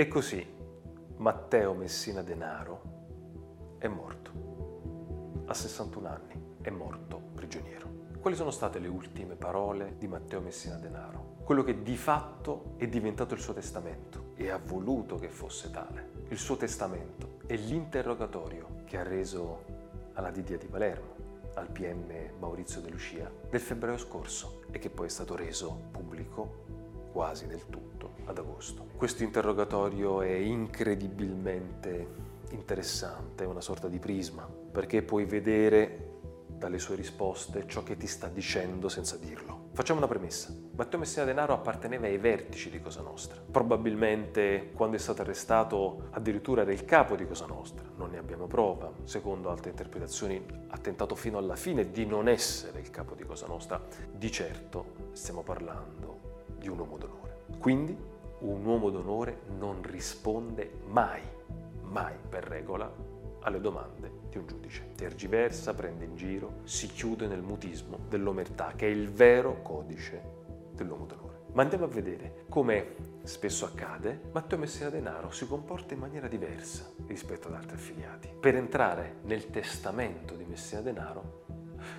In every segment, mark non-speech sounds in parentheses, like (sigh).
E così Matteo Messina Denaro è morto. A 61 anni è morto prigioniero. Quali sono state le ultime parole di Matteo Messina Denaro? Quello che di fatto è diventato il suo testamento e ha voluto che fosse tale. Il suo testamento è l'interrogatorio che ha reso alla Didia di Palermo, al PM Maurizio De Lucia, del febbraio scorso e che poi è stato reso pubblico quasi del tutto ad agosto. Questo interrogatorio è incredibilmente interessante, è una sorta di prisma, perché puoi vedere dalle sue risposte ciò che ti sta dicendo senza dirlo. Facciamo una premessa. Matteo Messina Denaro apparteneva ai vertici di Cosa Nostra. Probabilmente quando è stato arrestato addirittura era il capo di Cosa Nostra. Non ne abbiamo prova. Secondo altre interpretazioni ha tentato fino alla fine di non essere il capo di Cosa Nostra. Di certo stiamo parlando di un uomo d'onore. Quindi un uomo d'onore non risponde mai, mai per regola alle domande di un giudice. Tergiversa, prende in giro, si chiude nel mutismo dell'omertà, che è il vero codice dell'uomo d'onore. Ma andiamo a vedere come spesso accade, Matteo Messina Denaro si comporta in maniera diversa rispetto ad altri affiliati. Per entrare nel testamento di Messina Denaro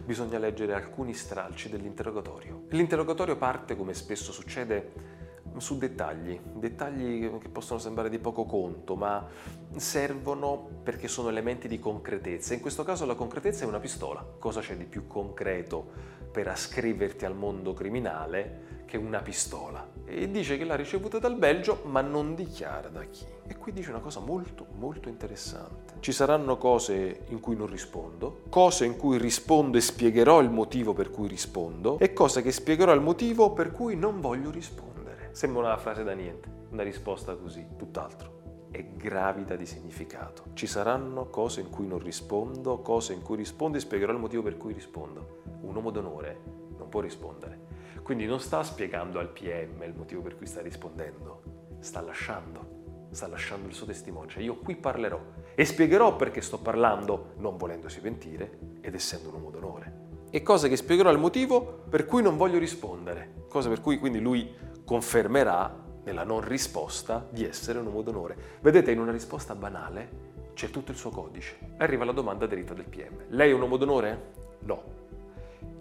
bisogna leggere alcuni stralci dell'interrogatorio. L'interrogatorio parte, come spesso succede, su dettagli, dettagli che possono sembrare di poco conto, ma servono perché sono elementi di concretezza. In questo caso la concretezza è una pistola. Cosa c'è di più concreto per ascriverti al mondo criminale che una pistola? E dice che l'ha ricevuta dal Belgio, ma non dichiara da chi. E qui dice una cosa molto, molto interessante. Ci saranno cose in cui non rispondo, cose in cui rispondo e spiegherò il motivo per cui rispondo, e cose che spiegherò il motivo per cui non voglio rispondere. Sembra una frase da niente, una risposta così, tutt'altro. È gravida di significato. Ci saranno cose in cui non rispondo, cose in cui rispondo e spiegherò il motivo per cui rispondo. Un uomo d'onore non può rispondere. Quindi non sta spiegando al PM il motivo per cui sta rispondendo, sta lasciando sta lasciando il suo testimone. Cioè io qui parlerò e spiegherò perché sto parlando non volendosi pentire ed essendo un uomo d'onore. E cose che spiegherò il motivo per cui non voglio rispondere. Cosa per cui quindi lui confermerà nella non risposta di essere un uomo d'onore. Vedete, in una risposta banale c'è tutto il suo codice. Arriva la domanda dritta del PM. Lei è un uomo d'onore? No.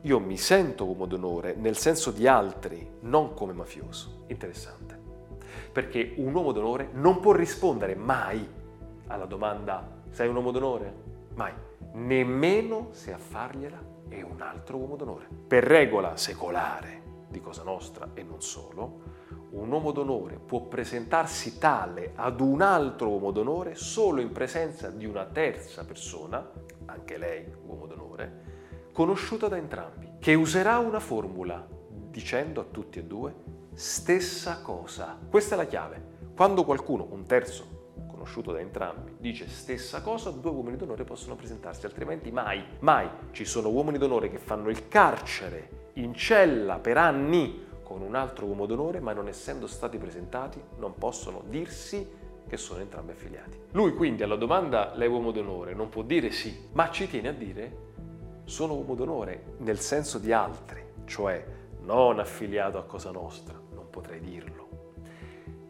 Io mi sento uomo d'onore nel senso di altri, non come mafioso. Interessante. Perché un uomo d'onore non può rispondere mai alla domanda sei un uomo d'onore? Mai. Nemmeno se a fargliela è un altro uomo d'onore. Per regola secolare di Cosa Nostra e non solo, un uomo d'onore può presentarsi tale ad un altro uomo d'onore solo in presenza di una terza persona, anche lei uomo d'onore, conosciuta da entrambi, che userà una formula dicendo a tutti e due stessa cosa. Questa è la chiave. Quando qualcuno, un terzo conosciuto da entrambi, dice stessa cosa, due uomini d'onore possono presentarsi, altrimenti mai, mai. Ci sono uomini d'onore che fanno il carcere in cella per anni con un altro uomo d'onore, ma non essendo stati presentati non possono dirsi che sono entrambi affiliati. Lui quindi alla domanda lei uomo d'onore? non può dire sì, ma ci tiene a dire sono uomo d'onore nel senso di altri, cioè non affiliato a Cosa Nostra, non potrei dirlo,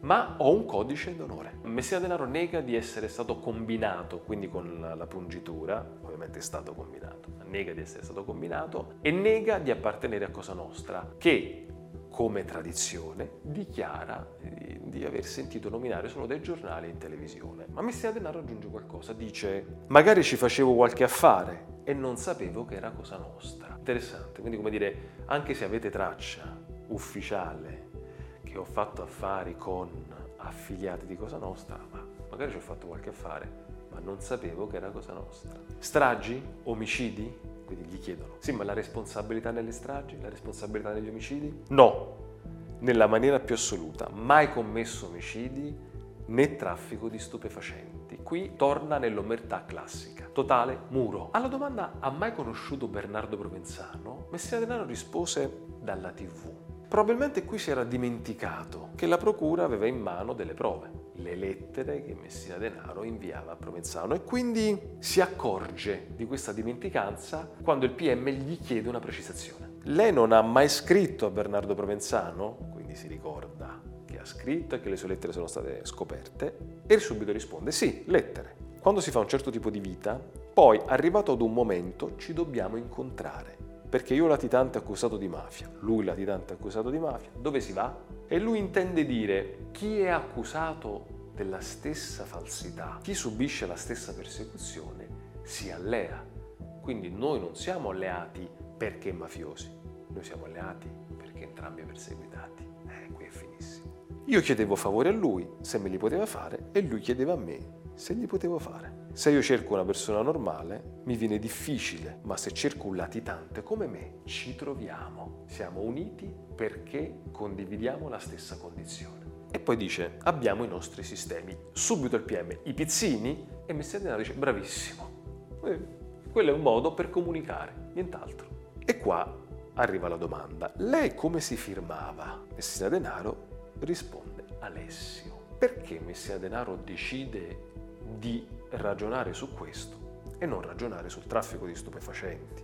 ma ho un codice d'onore. Messina Denaro nega di essere stato combinato, quindi con la, pungitura, ovviamente è stato combinato, nega di essere stato combinato e nega di appartenere a Cosa Nostra, che come tradizione dichiara eh, di aver sentito nominare solo dai giornali in televisione. Ma Messina Denaro aggiunge qualcosa, dice magari ci facevo qualche affare e non sapevo che era Cosa Nostra. Interessante, quindi come dire, anche se avete traccia ufficiale che ho fatto affari con affiliati di Cosa Nostra, ma magari ci ho fatto qualche affare, ma non sapevo che era Cosa Nostra. Stragi? Omicidi? Quindi gli chiedono, sì, ma la responsabilità nelle stragi? La responsabilità negli omicidi? No, nella maniera più assoluta. Mai commesso omicidi, né traffico di stupefacenti. Qui torna nell'omertà classica. Totale muro. Alla domanda ha mai conosciuto Bernardo Provenzano? Messina Denaro rispose dalla tv. Probabilmente qui si era dimenticato che la procura aveva in mano delle prove, le lettere che Messina Denaro inviava a Provenzano e quindi si accorge di questa dimenticanza quando il PM gli chiede una precisazione. Lei non ha mai scritto a Bernardo Provenzano, quindi si ricorda che ha scritto e che le sue lettere sono state scoperte e subito risponde sì, lettere. Quando si fa un certo tipo di vita, poi arrivato ad un momento ci dobbiamo incontrare perché io latitante accusato di mafia, lui latitante accusato di mafia, dove si va? E lui intende dire chi è accusato della stessa falsità, chi subisce la stessa persecuzione, si allea. Quindi noi non siamo alleati perché mafiosi, noi siamo alleati perché entrambi perseguitati. Eh, qui è finissimo. Io chiedevo favore a lui se me li poteva fare e lui chiedeva a me se li potevo fare. Se io cerco una persona normale, mi viene difficile, ma se cerco un latitante come me, ci troviamo. Siamo uniti perché condividiamo la stessa condizione. E poi dice, abbiamo i nostri sistemi. Subito il PM, i pizzini, e Messina Denaro dice, bravissimo. Eh, quello è un modo per comunicare, nient'altro. E qua arriva la domanda, lei come si firmava? Messina Denaro risponde, Alessio. Perché Messina Denaro decide di ragionare su questo e non ragionare sul traffico di stupefacenti,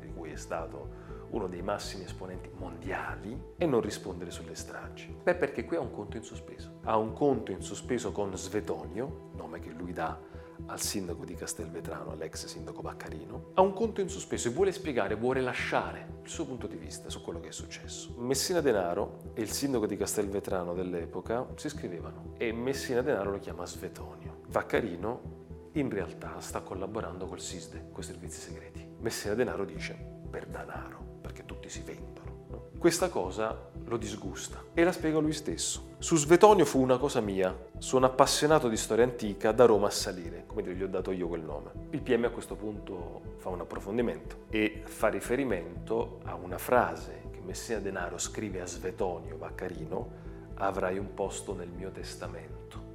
di cui è stato uno dei massimi esponenti mondiali, e non rispondere sulle stragi? Beh, perché qui ha un conto in sospeso. Ha un conto in sospeso con Svetonio, nome che lui dà al sindaco di Castelvetrano, all'ex sindaco Baccarino, ha un conto in sospeso e vuole spiegare, vuole lasciare il suo punto di vista su quello che è successo. Messina Denaro e il sindaco di Castelvetrano dell'epoca si scrivevano e Messina Denaro lo chiama Svetonio. Vaccarino in realtà sta collaborando col SISDE, con i servizi segreti. Messina Denaro dice per danaro, perché tutti si vendono. No? Questa cosa lo disgusta e la spiega lui stesso. Su Svetonio fu una cosa mia, sono appassionato di storia antica da Roma a salire, come dire, gli ho dato io quel nome. Il PM a questo punto fa un approfondimento e fa riferimento a una frase che Messina Denaro scrive a Svetonio Vaccarino, avrai un posto nel mio testamento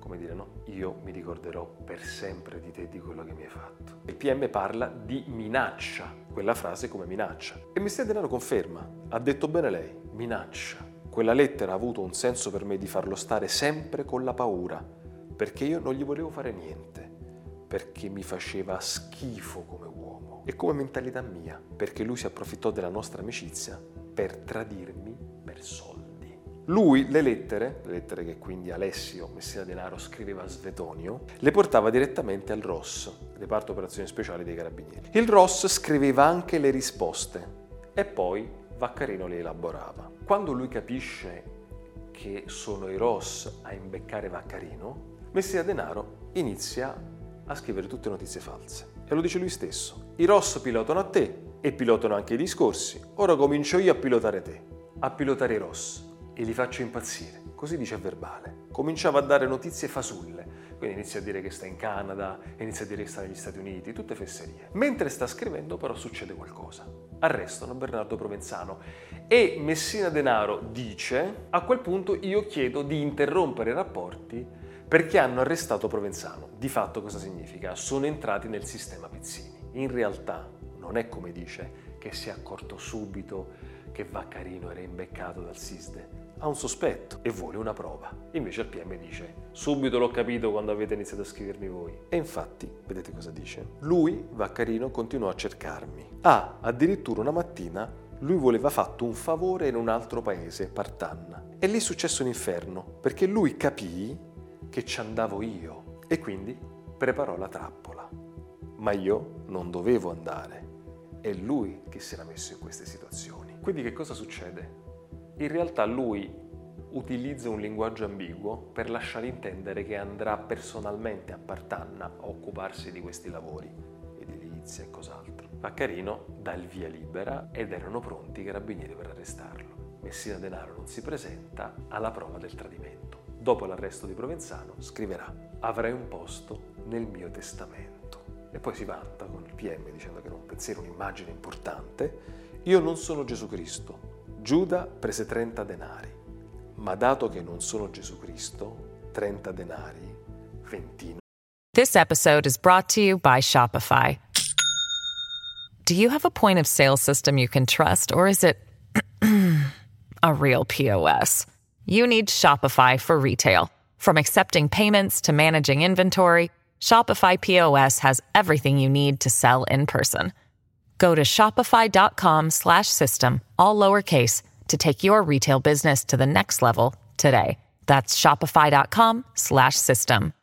come dire, no? Io mi ricorderò per sempre di te di quello che mi hai fatto. Il PM parla di minaccia, quella frase come minaccia. E Messina Denaro conferma, ha detto bene lei, minaccia. Quella lettera ha avuto un senso per me di farlo stare sempre con la paura, perché io non gli volevo fare niente, perché mi faceva schifo come uomo e come mentalità mia, perché lui si approfittò della nostra amicizia per tradirmi per soldi. Lui le lettere, le lettere che quindi Alessio Messina Denaro scriveva a Svetonio, le portava direttamente al ROS, Reparto Operazioni Speciali dei Carabinieri. Il ROS scriveva anche le risposte e poi Vaccarino le elaborava. Quando lui capisce che sono i ROS a imbeccare Vaccarino, Messina Denaro inizia a scrivere tutte notizie false. E lo dice lui stesso. I ROS pilotano a te e pilotano anche i discorsi. Ora comincio io a pilotare te, a pilotare i ROS e li faccio impazzire. Così dice a verbale. Cominciava a dare notizie fasulle, quindi inizia a dire che sta in Canada, inizia a dire che sta negli Stati Uniti, tutte fesserie. Mentre sta scrivendo però succede qualcosa. Arrestano Bernardo Provenzano e Messina Denaro dice a quel punto io chiedo di interrompere i rapporti perché hanno arrestato Provenzano. Di fatto cosa significa? Sono entrati nel sistema Pizzini. In realtà non è come dice che si è accorto subito che Vaccarino era imbeccato dal SISDE ha un sospetto e vuole una prova. Invece il PM dice, subito l'ho capito quando avete iniziato a scrivermi voi. E infatti, vedete cosa dice? Lui, Vaccarino, continuò a cercarmi. Ah, addirittura una mattina lui voleva fatto un favore in un altro paese, Partanna. E lì è successo un inferno, perché lui capì che ci andavo io e quindi preparò la trappola. Ma io non dovevo andare. È lui che si era messo in queste situazioni. Quindi che cosa succede? In realtà lui utilizza un linguaggio ambiguo per lasciare intendere che andrà personalmente a Partanna a occuparsi di questi lavori, edilizia e cos'altro. Vaccarino dà il via libera ed erano pronti i carabinieri per arrestarlo. Messina Denaro non si presenta alla prova del tradimento. Dopo l'arresto di Provenzano scriverà avrai un posto nel mio testamento. E poi si vanta con il PM dicendo che era un pensiero, un'immagine importante. Io non sono Gesù Cristo, Giuda prese 30 denari, ma dato che non sono Gesù Cristo, 30 denari, 29. This episode is brought to you by Shopify. Do you have a point of sale system you can trust, or is it (clears throat) a real POS? You need Shopify for retail. From accepting payments to managing inventory, Shopify POS has everything you need to sell in person. Go to shopify.com slash system, all lowercase, to take your retail business to the next level today. That's shopify.com slash system.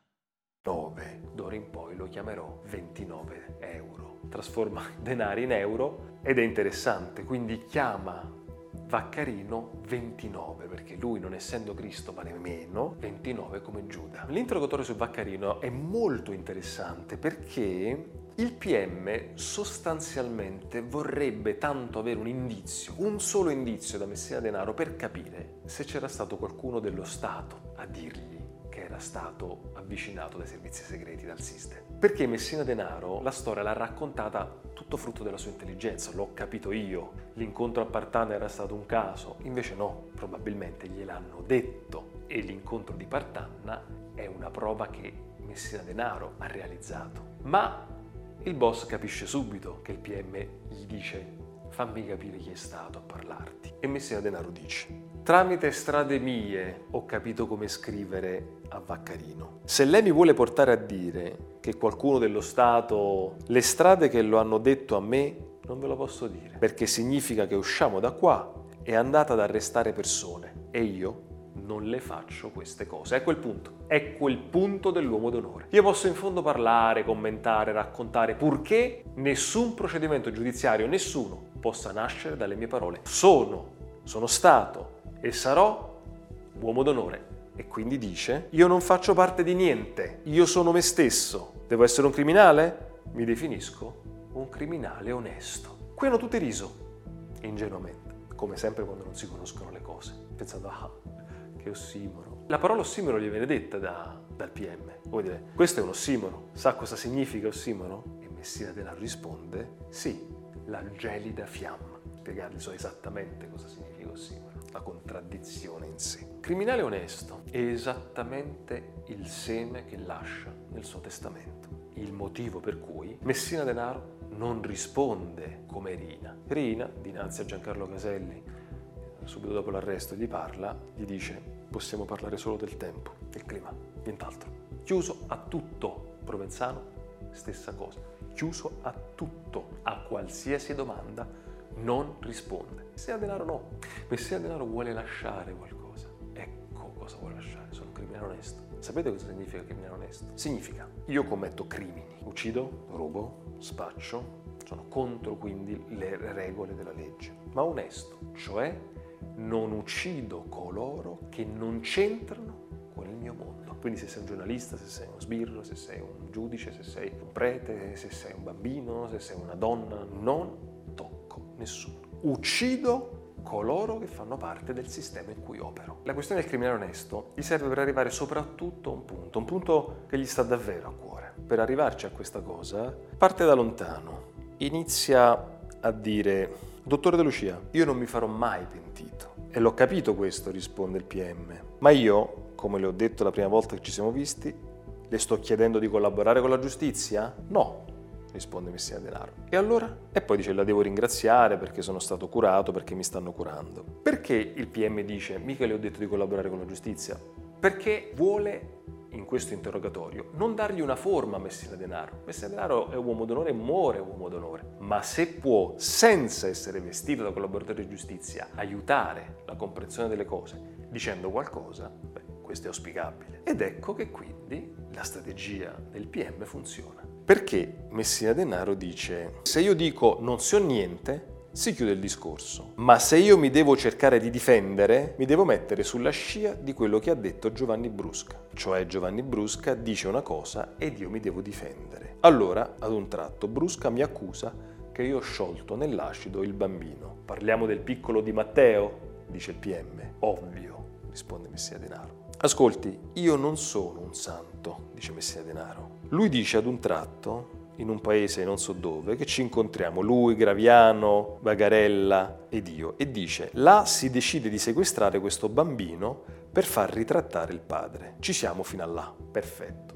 9. D'ora in poi lo chiamerò 29 euro. Trasforma denari in euro ed è interessante, quindi chiama Vaccarino 29, perché lui non essendo Cristo vale meno, 29 come Giuda. L'interrogatorio su Vaccarino è molto interessante perché il PM sostanzialmente vorrebbe tanto avere un indizio, un solo indizio da Messina Denaro per capire se c'era stato qualcuno dello Stato a dirgli che era stato avvicinato dai servizi segreti dal Sistem. Perché Messina Denaro la storia l'ha raccontata tutto frutto della sua intelligenza, l'ho capito io, l'incontro a Partana era stato un caso, invece no, probabilmente gliel'hanno detto e l'incontro di Partanna è una prova che Messina Denaro ha realizzato. Ma il boss capisce subito che il PM gli dice fammi capire chi è stato a parlarti. E Messina Denaro dice Tramite strade mie ho capito come scrivere a Vaccarino. Se lei mi vuole portare a dire che qualcuno dello Stato, le strade che lo hanno detto a me, non ve lo posso dire, perché significa che usciamo da qua e andate ad arrestare persone e io non le faccio queste cose. È quel punto, è quel punto dell'uomo d'onore. Io posso in fondo parlare, commentare, raccontare, purché nessun procedimento giudiziario, nessuno, possa nascere dalle mie parole. Sono, sono stato e sarò uomo d'onore. E quindi dice, io non faccio parte di niente, io sono me stesso. Devo essere un criminale? Mi definisco un criminale onesto. Qui hanno tutti riso, ingenuamente, come sempre quando non si conoscono le cose, pensando, ah, che ossimoro. La parola ossimoro gli viene detta da, dal PM. Vuoi dire, questo è un ossimoro, sa cosa significa ossimoro? E Messina Denaro risponde, sì, la gelida fiamma. Spiegargli so esattamente cosa significa ossimoro la contraddizione in sé. Criminale onesto è esattamente il seme che lascia nel suo testamento, il motivo per cui Messina Denaro non risponde come Rina. Rina, dinanzi a Giancarlo Caselli, subito dopo l'arresto, gli parla, gli dice possiamo parlare solo del tempo, del clima, nient'altro. Chiuso a tutto, Provenzano, stessa cosa, chiuso a tutto, a qualsiasi domanda non risponde. Messina Denaro no. Messina Denaro vuole lasciare qualcosa. Ecco cosa vuole lasciare. Sono un criminale onesto. Sapete cosa significa criminale onesto? Significa io commetto crimini, uccido, rubo, spaccio, sono contro quindi le regole della legge, ma onesto, cioè non uccido coloro che non c'entrano con il mio mondo. Quindi se sei un giornalista, se sei uno sbirro, se sei un giudice, se sei un prete, se sei un bambino, se sei una donna, non nessuno. Uccido coloro che fanno parte del sistema in cui opero. La questione del criminale onesto gli serve per arrivare soprattutto a un punto, un punto che gli sta davvero a cuore. Per arrivarci a questa cosa, parte da lontano, inizia a dire, dottore De Lucia, io non mi farò mai pentito. E l'ho capito questo, risponde il PM. Ma io, come le ho detto la prima volta che ci siamo visti, le sto chiedendo di collaborare con la giustizia? No, risponde Messina Denaro. E allora? E poi dice la devo ringraziare perché sono stato curato, perché mi stanno curando. Perché il PM dice mica le ho detto di collaborare con la giustizia? Perché vuole in questo interrogatorio non dargli una forma a Messina Denaro. Messina Denaro è uomo d'onore muore uomo d'onore. Ma se può, senza essere vestito da collaboratore di giustizia, aiutare la comprensione delle cose dicendo qualcosa, beh, questo è auspicabile. Ed ecco che quindi la strategia del PM funziona. Perché Messina Denaro dice, se io dico non so niente, si chiude il discorso. Ma se io mi devo cercare di difendere, mi devo mettere sulla scia di quello che ha detto Giovanni Brusca. Cioè Giovanni Brusca dice una cosa ed io mi devo difendere. Allora, ad un tratto, Brusca mi accusa che io ho sciolto nell'acido il bambino. Parliamo del piccolo di Matteo? dice il PM. Ovvio, risponde Messina Denaro. Ascolti, io non sono un santo, dice Messina Denaro. Lui dice ad un tratto, in un paese non so dove, che ci incontriamo, lui, Graviano, Bagarella ed io, e dice, là si decide di sequestrare questo bambino per far ritrattare il padre. Ci siamo fino a là, perfetto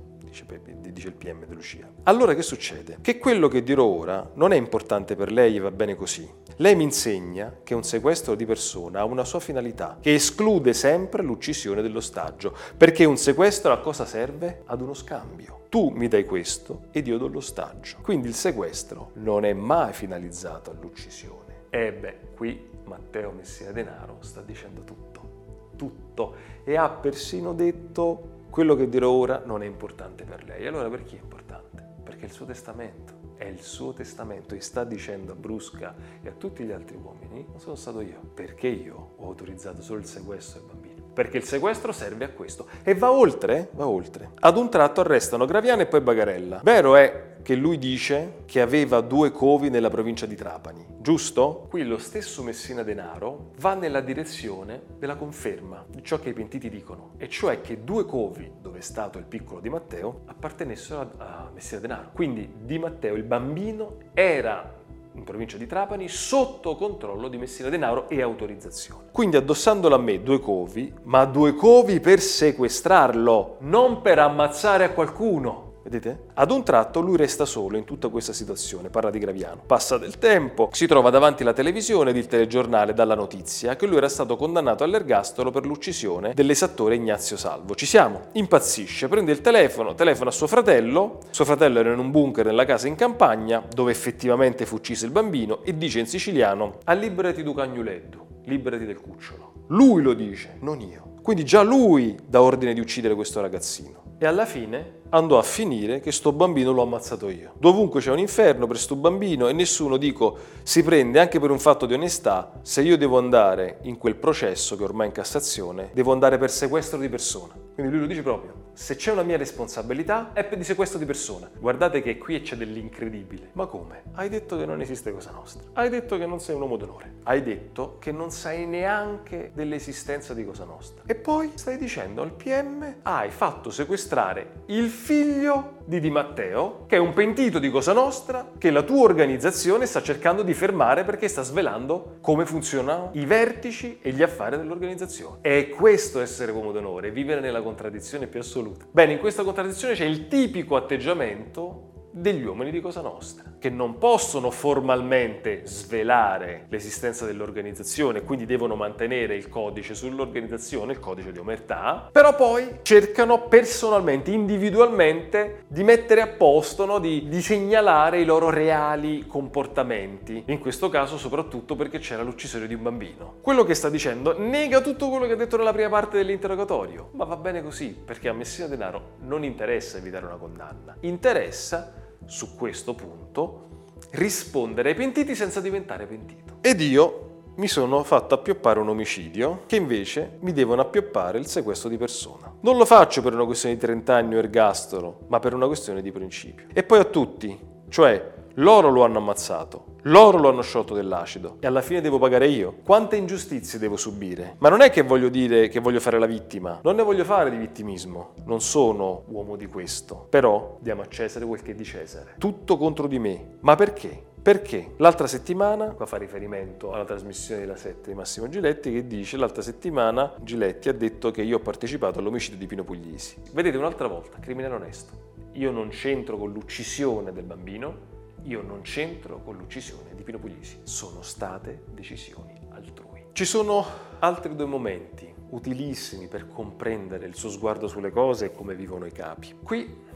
dice, il PM di Lucia. Allora che succede? Che quello che dirò ora non è importante per lei e va bene così. Lei mi insegna che un sequestro di persona ha una sua finalità, che esclude sempre l'uccisione dell'ostaggio, perché un sequestro a cosa serve? Ad uno scambio. Tu mi dai questo ed io do l'ostaggio. Quindi il sequestro non è mai finalizzato all'uccisione. E beh, qui Matteo Messina Denaro sta dicendo tutto, tutto, e ha persino detto quello che dirò ora non è importante per lei. Allora per chi è importante? Perché è il suo testamento. È il suo testamento e sta dicendo a Brusca e a tutti gli altri uomini, non sono stato io, perché io ho autorizzato solo il sequestro del bambino. Perché il sequestro serve a questo. E va oltre, va oltre. Ad un tratto arrestano Graviano e poi Bagarella. Vero è che lui dice che aveva due covi nella provincia di Trapani, giusto? Qui lo stesso Messina Denaro va nella direzione della conferma di ciò che i pentiti dicono, e cioè che due covi, dove è stato il piccolo Di Matteo, appartenessero a Messina Denaro. Quindi Di Matteo, il bambino, era in provincia di Trapani sotto controllo di Messina Denaro e autorizzazione. Quindi addossandolo a me due covi, ma due covi per sequestrarlo, non per ammazzare a qualcuno. Vedete? Ad un tratto lui resta solo in tutta questa situazione, parla di Graviano. Passa del tempo, si trova davanti alla televisione ed il telegiornale dalla notizia che lui era stato condannato all'ergastolo per l'uccisione dell'esattore Ignazio Salvo. Ci siamo? Impazzisce, prende il telefono, telefona a suo fratello, suo fratello era in un bunker nella casa in campagna dove effettivamente fu ucciso il bambino e dice in siciliano a liberati du cagnuletto, liberati del cucciolo. Lui lo dice, non io. Quindi già lui dà ordine di uccidere questo ragazzino. E alla fine andò a finire che sto bambino l'ho ammazzato io. Dovunque c'è un inferno per sto bambino e nessuno, dico, si prende anche per un fatto di onestà, se io devo andare in quel processo che ormai è in Cassazione, devo andare per sequestro di persona. Quindi lui lo dice proprio, se c'è una mia responsabilità è di sequestro di persona. Guardate che qui c'è dell'incredibile. Ma come? Hai detto che non esiste Cosa Nostra. Hai detto che non sei un uomo d'onore. Hai detto che non sai neanche dell'esistenza di Cosa Nostra. E poi stai dicendo al PM, hai fatto sequestrare il figlio di Di Matteo, che è un pentito di Cosa Nostra, che la tua organizzazione sta cercando di fermare perché sta svelando come funzionano i vertici e gli affari dell'organizzazione. È questo essere uomo d'onore, vivere nella contraddizione più assoluta. Bene, in questa contraddizione c'è il tipico atteggiamento degli uomini di Cosa Nostra, che non possono formalmente svelare l'esistenza dell'organizzazione, quindi devono mantenere il codice sull'organizzazione, il codice di omertà, però poi cercano personalmente, individualmente, di mettere a posto, no? di, di segnalare i loro reali comportamenti, in questo caso soprattutto perché c'era l'uccisione di un bambino. Quello che sta dicendo nega tutto quello che ha detto nella prima parte dell'interrogatorio, ma va bene così, perché a Messina Denaro non interessa evitare una condanna, interessa su questo punto rispondere ai pentiti senza diventare pentito. Ed io mi sono fatto appioppare un omicidio che invece mi devono appioppare il sequestro di persona. Non lo faccio per una questione di 30 anni o ergastolo, ma per una questione di principio. E poi a tutti, cioè loro lo hanno ammazzato, loro lo hanno sciolto dell'acido e alla fine devo pagare io. Quante ingiustizie devo subire? Ma non è che voglio dire che voglio fare la vittima, non ne voglio fare di vittimismo, non sono uomo di questo. Però diamo a Cesare quel che è di Cesare. Tutto contro di me. Ma perché? Perché l'altra settimana, qua fa riferimento alla trasmissione della 7 di Massimo Giletti, che dice l'altra settimana Giletti ha detto che io ho partecipato all'omicidio di Pino Puglisi. Vedete un'altra volta, criminale onesto. Io non c'entro con l'uccisione del bambino, io non c'entro con l'uccisione di Pino Puglisi, sono state decisioni altrui. Ci sono altri due momenti utilissimi per comprendere il suo sguardo sulle cose e come vivono i capi. Qui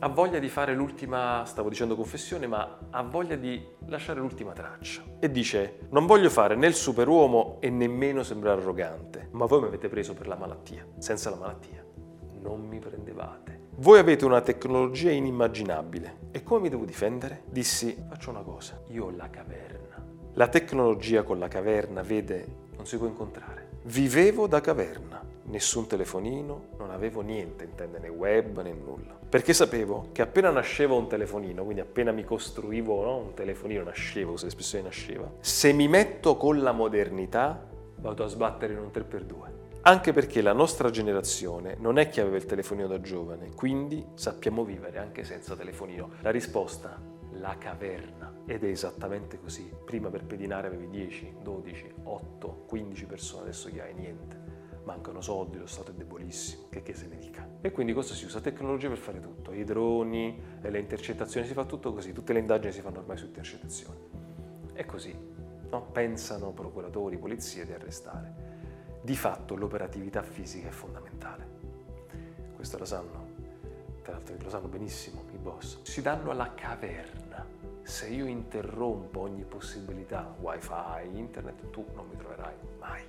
ha voglia di fare l'ultima, stavo dicendo confessione, ma ha voglia di lasciare l'ultima traccia. E dice, non voglio fare né il superuomo e nemmeno sembrare arrogante, ma voi mi avete preso per la malattia. Senza la malattia non mi prendevate. Voi avete una tecnologia inimmaginabile. E come mi devo difendere? Dissi, faccio una cosa, io ho la caverna. La tecnologia con la caverna, vede, non si può incontrare. Vivevo da caverna, nessun telefonino, non avevo niente, intende né web né nulla. Perché sapevo che appena nasceva un telefonino, quindi appena mi costruivo no, un telefonino, nascevo, se l'espressione nasceva, se mi metto con la modernità, vado a sbattere in un 3x2 anche perché la nostra generazione non è che aveva il telefonino da giovane, quindi sappiamo vivere anche senza telefonino. La risposta? La caverna. Ed è esattamente così. Prima per pedinare avevi 10, 12, 8, 15 persone, adesso che hai niente. mancano soldi, lo Stato è debolissimo, che, che se ne dica. E quindi cosa si usa? Tecnologia per fare tutto, i droni, le intercettazioni, si fa tutto così, tutte le indagini si fanno ormai su intercettazioni. E così, no? pensano procuratori, polizie di arrestare. Di fatto l'operatività fisica è fondamentale. Questo lo sanno, tra l'altro lo sanno benissimo i boss. Si danno alla caverna. Se io interrompo ogni possibilità, wifi, internet, tu non mi troverai mai.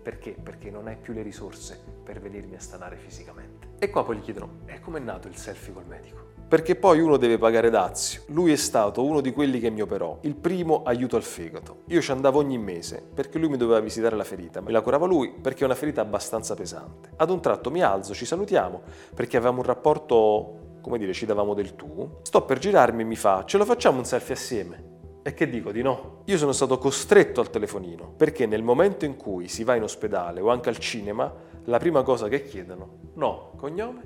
Perché? Perché non hai più le risorse per venirmi a stanare fisicamente. E qua poi gli chiedono, e com'è nato il selfie col medico? Perché poi uno deve pagare dazio. Lui è stato uno di quelli che mi operò. Il primo aiuto al fegato. Io ci andavo ogni mese perché lui mi doveva visitare la ferita. Me la curava lui perché è una ferita abbastanza pesante. Ad un tratto mi alzo, ci salutiamo perché avevamo un rapporto, come dire, ci davamo del tu. Sto per girarmi e mi fa, ce lo facciamo un selfie assieme? E che dico di no? Io sono stato costretto al telefonino, perché nel momento in cui si va in ospedale o anche al cinema, la prima cosa che chiedono, no, cognome,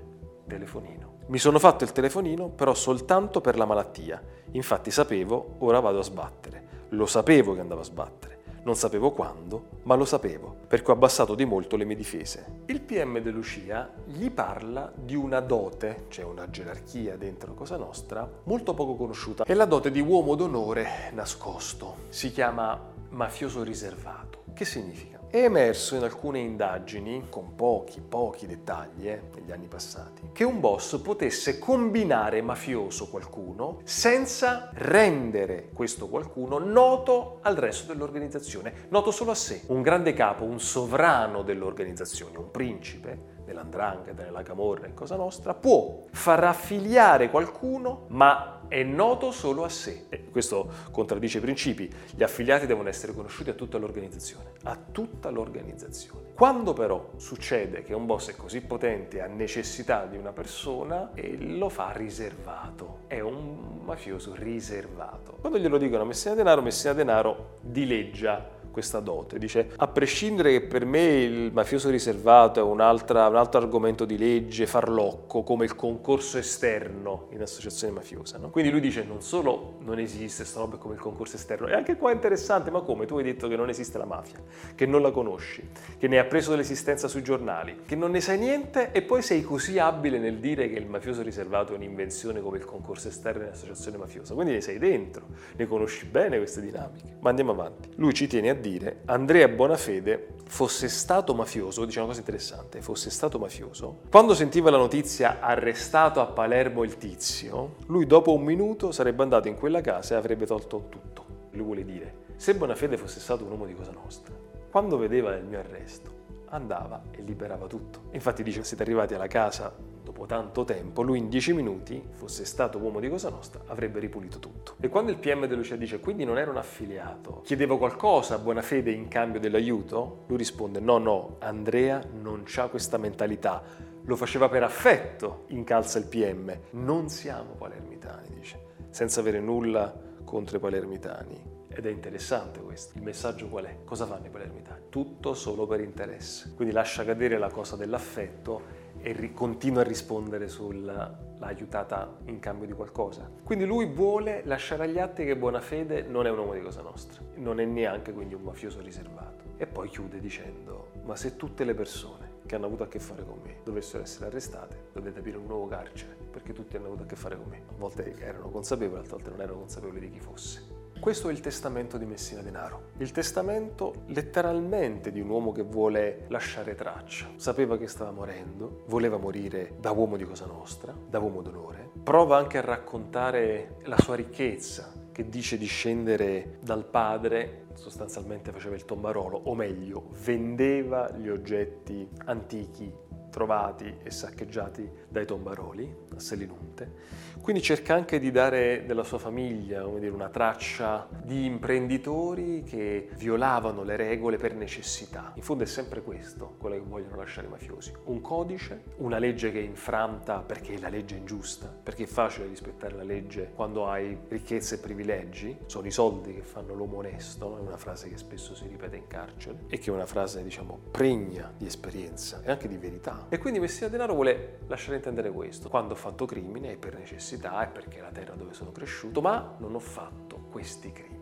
telefonino. Mi sono fatto il telefonino, però soltanto per la malattia. Infatti sapevo, ora vado a sbattere. Lo sapevo che andavo a sbattere. Non sapevo quando, ma lo sapevo, perché ho abbassato di molto le mie difese. Il PM De Lucia gli parla di una dote, cioè una gerarchia dentro Cosa Nostra, molto poco conosciuta. È la dote di uomo d'onore nascosto. Si chiama mafioso riservato. Che significa? È emerso in alcune indagini, con pochi, pochi dettagli eh, negli anni passati, che un boss potesse combinare mafioso qualcuno senza rendere questo qualcuno noto al resto dell'organizzazione, noto solo a sé. Un grande capo, un sovrano dell'organizzazione, un principe, nell'andrangheta, nella camorra in Cosa Nostra, può far affiliare qualcuno, ma è noto solo a sé. E questo contraddice i principi. Gli affiliati devono essere conosciuti a tutta l'organizzazione, a tutta l'organizzazione. Quando però succede che un boss è così potente e ha necessità di una persona, lo fa riservato. È un mafioso riservato. Quando glielo dicono a Messina Denaro, Messina Denaro dileggia questa dote. Dice, a prescindere che per me il mafioso riservato è un altro argomento di legge farlocco, come il concorso esterno in associazione mafiosa. No? Quindi lui dice, non solo non esiste sta roba come il concorso esterno, e anche qua è interessante, ma come? Tu hai detto che non esiste la mafia, che non la conosci, che ne hai appreso dell'esistenza sui giornali, che non ne sai niente e poi sei così abile nel dire che il mafioso riservato è un'invenzione come il concorso esterno in associazione mafiosa. Quindi ne sei dentro, ne conosci bene queste dinamiche. Ma andiamo avanti. Lui ci tiene a dire Andrea Bonafede fosse stato mafioso, dice una cosa interessante, fosse stato mafioso, quando sentiva la notizia arrestato a Palermo il tizio, lui dopo un minuto sarebbe andato in quella casa e avrebbe tolto tutto. Lui vuole dire, se Bonafede fosse stato un uomo di Cosa Nostra, quando vedeva il mio arresto, andava e liberava tutto. Infatti dice, siete arrivati alla casa dopo tanto tempo, lui in dieci minuti, fosse stato uomo di Cosa Nostra, avrebbe ripulito tutto. E quando il PM De Lucia dice quindi non era un affiliato, chiedevo qualcosa a buona fede in cambio dell'aiuto, lui risponde no, no, Andrea non ha questa mentalità, lo faceva per affetto, incalza il PM. Non siamo palermitani, dice, senza avere nulla contro i palermitani. Ed è interessante questo. Il messaggio qual è? Cosa fanno i palermitani? Tutto solo per interesse. Quindi lascia cadere la cosa dell'affetto e ri- continua a rispondere sull'aiutata in cambio di qualcosa. Quindi lui vuole lasciare agli atti che Bonafede non è un uomo di Cosa Nostra, non è neanche quindi un mafioso riservato. E poi chiude dicendo, ma se tutte le persone che hanno avuto a che fare con me dovessero essere arrestate, dovete aprire un nuovo carcere, perché tutti hanno avuto a che fare con me. A volte erano consapevoli, altre volte non erano consapevoli di chi fosse. Questo è il testamento di Messina Denaro. Il testamento letteralmente di un uomo che vuole lasciare traccia. Sapeva che stava morendo, voleva morire da uomo di Cosa Nostra, da uomo d'onore. Prova anche a raccontare la sua ricchezza, che dice di scendere dal padre, sostanzialmente faceva il tombarolo, o meglio, vendeva gli oggetti antichi trovati e saccheggiati dai tombaroli a Selinunte. Quindi cerca anche di dare della sua famiglia dire, una traccia di imprenditori che violavano le regole per necessità. In fondo è sempre questo quello che vogliono lasciare i mafiosi. Un codice, una legge che è infranta perché la legge è ingiusta, perché è facile rispettare la legge quando hai ricchezze e privilegi, sono i soldi che fanno l'uomo onesto, è una frase che spesso si ripete in carcere e che è una frase diciamo pregna di esperienza e anche di verità e quindi Messina Denaro vuole lasciare intendere questo. Quando ho fatto crimine è per necessità, è perché è la terra dove sono cresciuto, ma non ho fatto questi crimini.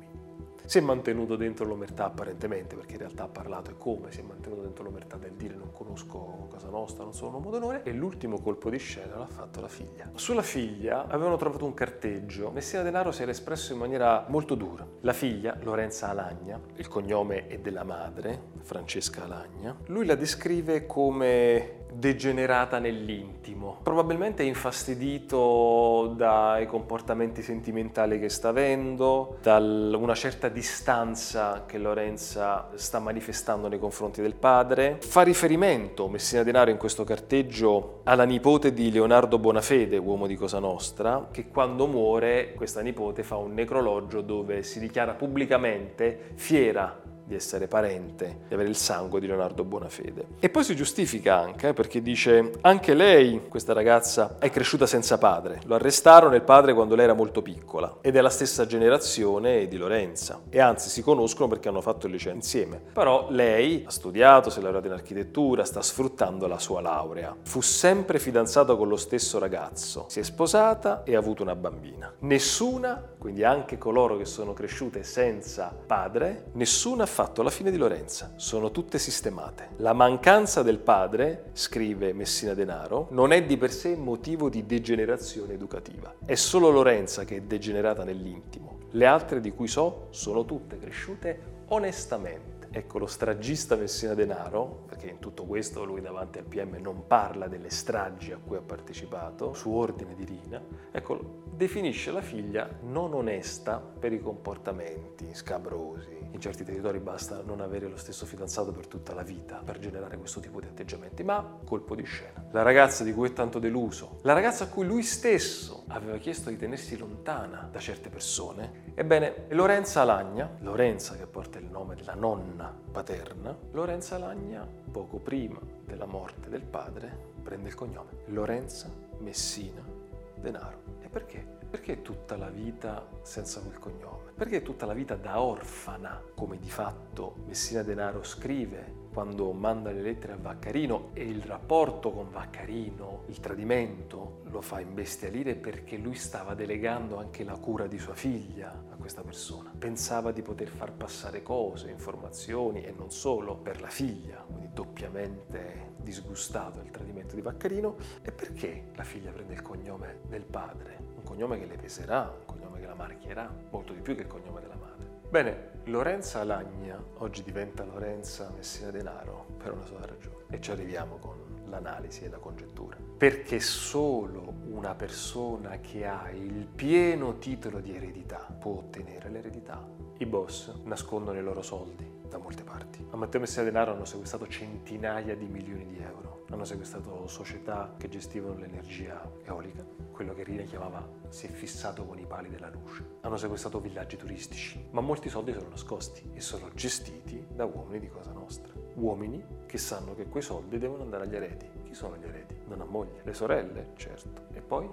Si è mantenuto dentro l'omertà apparentemente, perché in realtà ha parlato e come si è mantenuto dentro l'omertà del dire non conosco Cosa Nostra, non sono un uomo d'onore, e l'ultimo colpo di scena l'ha fatto la figlia. Sulla figlia avevano trovato un carteggio, Messina Denaro si era espresso in maniera molto dura. La figlia, Lorenza Alagna, il cognome è della madre, Francesca Alagna, lui la descrive come degenerata nell'intimo. Probabilmente è infastidito dai comportamenti sentimentali che sta avendo, da una certa distanza che Lorenza sta manifestando nei confronti del padre. Fa riferimento Messina Denaro in questo carteggio alla nipote di Leonardo Bonafede, uomo di Cosa Nostra, che quando muore questa nipote fa un necrologio dove si dichiara pubblicamente fiera di essere parente, di avere il sangue di Leonardo Bonafede. E poi si giustifica anche perché dice anche lei, questa ragazza, è cresciuta senza padre. Lo arrestarono il padre quando lei era molto piccola ed è la stessa generazione di Lorenza e anzi si conoscono perché hanno fatto il liceo insieme. Però lei ha studiato, si è laureata in architettura, sta sfruttando la sua laurea. Fu sempre fidanzata con lo stesso ragazzo, si è sposata e ha avuto una bambina. Nessuna, quindi anche coloro che sono cresciute senza padre, nessuna fatto la fine di Lorenza, sono tutte sistemate. La mancanza del padre, scrive Messina Denaro, non è di per sé motivo di degenerazione educativa. È solo Lorenza che è degenerata nell'intimo. Le altre di cui so sono tutte cresciute onestamente Ecco, lo stragista Messina Denaro, perché in tutto questo lui davanti al PM non parla delle stragi a cui ha partecipato, su ordine di Rina, ecco, definisce la figlia non onesta per i comportamenti scabrosi. In certi territori basta non avere lo stesso fidanzato per tutta la vita per generare questo tipo di atteggiamenti, ma colpo di scena. La ragazza di cui è tanto deluso, la ragazza a cui lui stesso aveva chiesto di tenersi lontana da certe persone, ebbene, Lorenza Alagna, Lorenza che porta il nome della nonna, paterna, Lorenza Lagna, poco prima della morte del padre, prende il cognome Lorenza Messina Denaro. E perché? Perché tutta la vita senza quel cognome? Perché tutta la vita da orfana, come di fatto Messina Denaro scrive quando manda le lettere a Vaccarino e il rapporto con Vaccarino, il tradimento, lo fa imbestialire perché lui stava delegando anche la cura di sua figlia a questa persona. Pensava di poter far passare cose, informazioni e non solo per la figlia, doppiamente disgustato del tradimento di Vaccarino. E perché la figlia prende il cognome del padre? Un cognome che le peserà, un cognome che la marchierà, molto di più che il cognome della madre. Bene, Lorenza Lagna oggi diventa Lorenza Messina Denaro per una sola ragione e ci arriviamo con l'analisi e la congettura. Perché solo una persona che ha il pieno titolo di eredità può ottenere l'eredità. I boss nascondono i loro soldi da molte parti. A Matteo Messina Denaro hanno sequestrato centinaia di milioni di euro, hanno sequestrato società che gestivano l'energia eolica, quello che Rina chiamava si è fissato con i pali della luce, hanno sequestrato villaggi turistici, ma molti soldi sono nascosti e sono gestiti da uomini di Cosa Nostra. Uomini che sanno che quei soldi devono andare agli eredi. Chi sono gli eredi? Non ha moglie. Le sorelle, certo. E poi?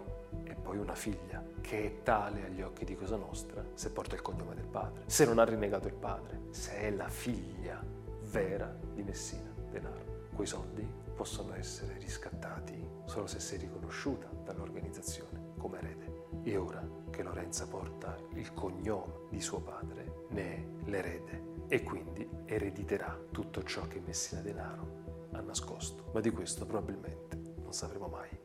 E poi una figlia che è tale agli occhi di Cosa Nostra se porta il cognome del padre, se non ha rinnegato il padre, se è la figlia vera di Messina Denaro. Quei soldi possono essere riscattati solo se sei riconosciuta dall'organizzazione come erede. E ora che Lorenza porta il cognome di suo padre, ne è l'erede e quindi erediterà tutto ciò che Messina Denaro ha nascosto. Ma di questo probabilmente non sapremo mai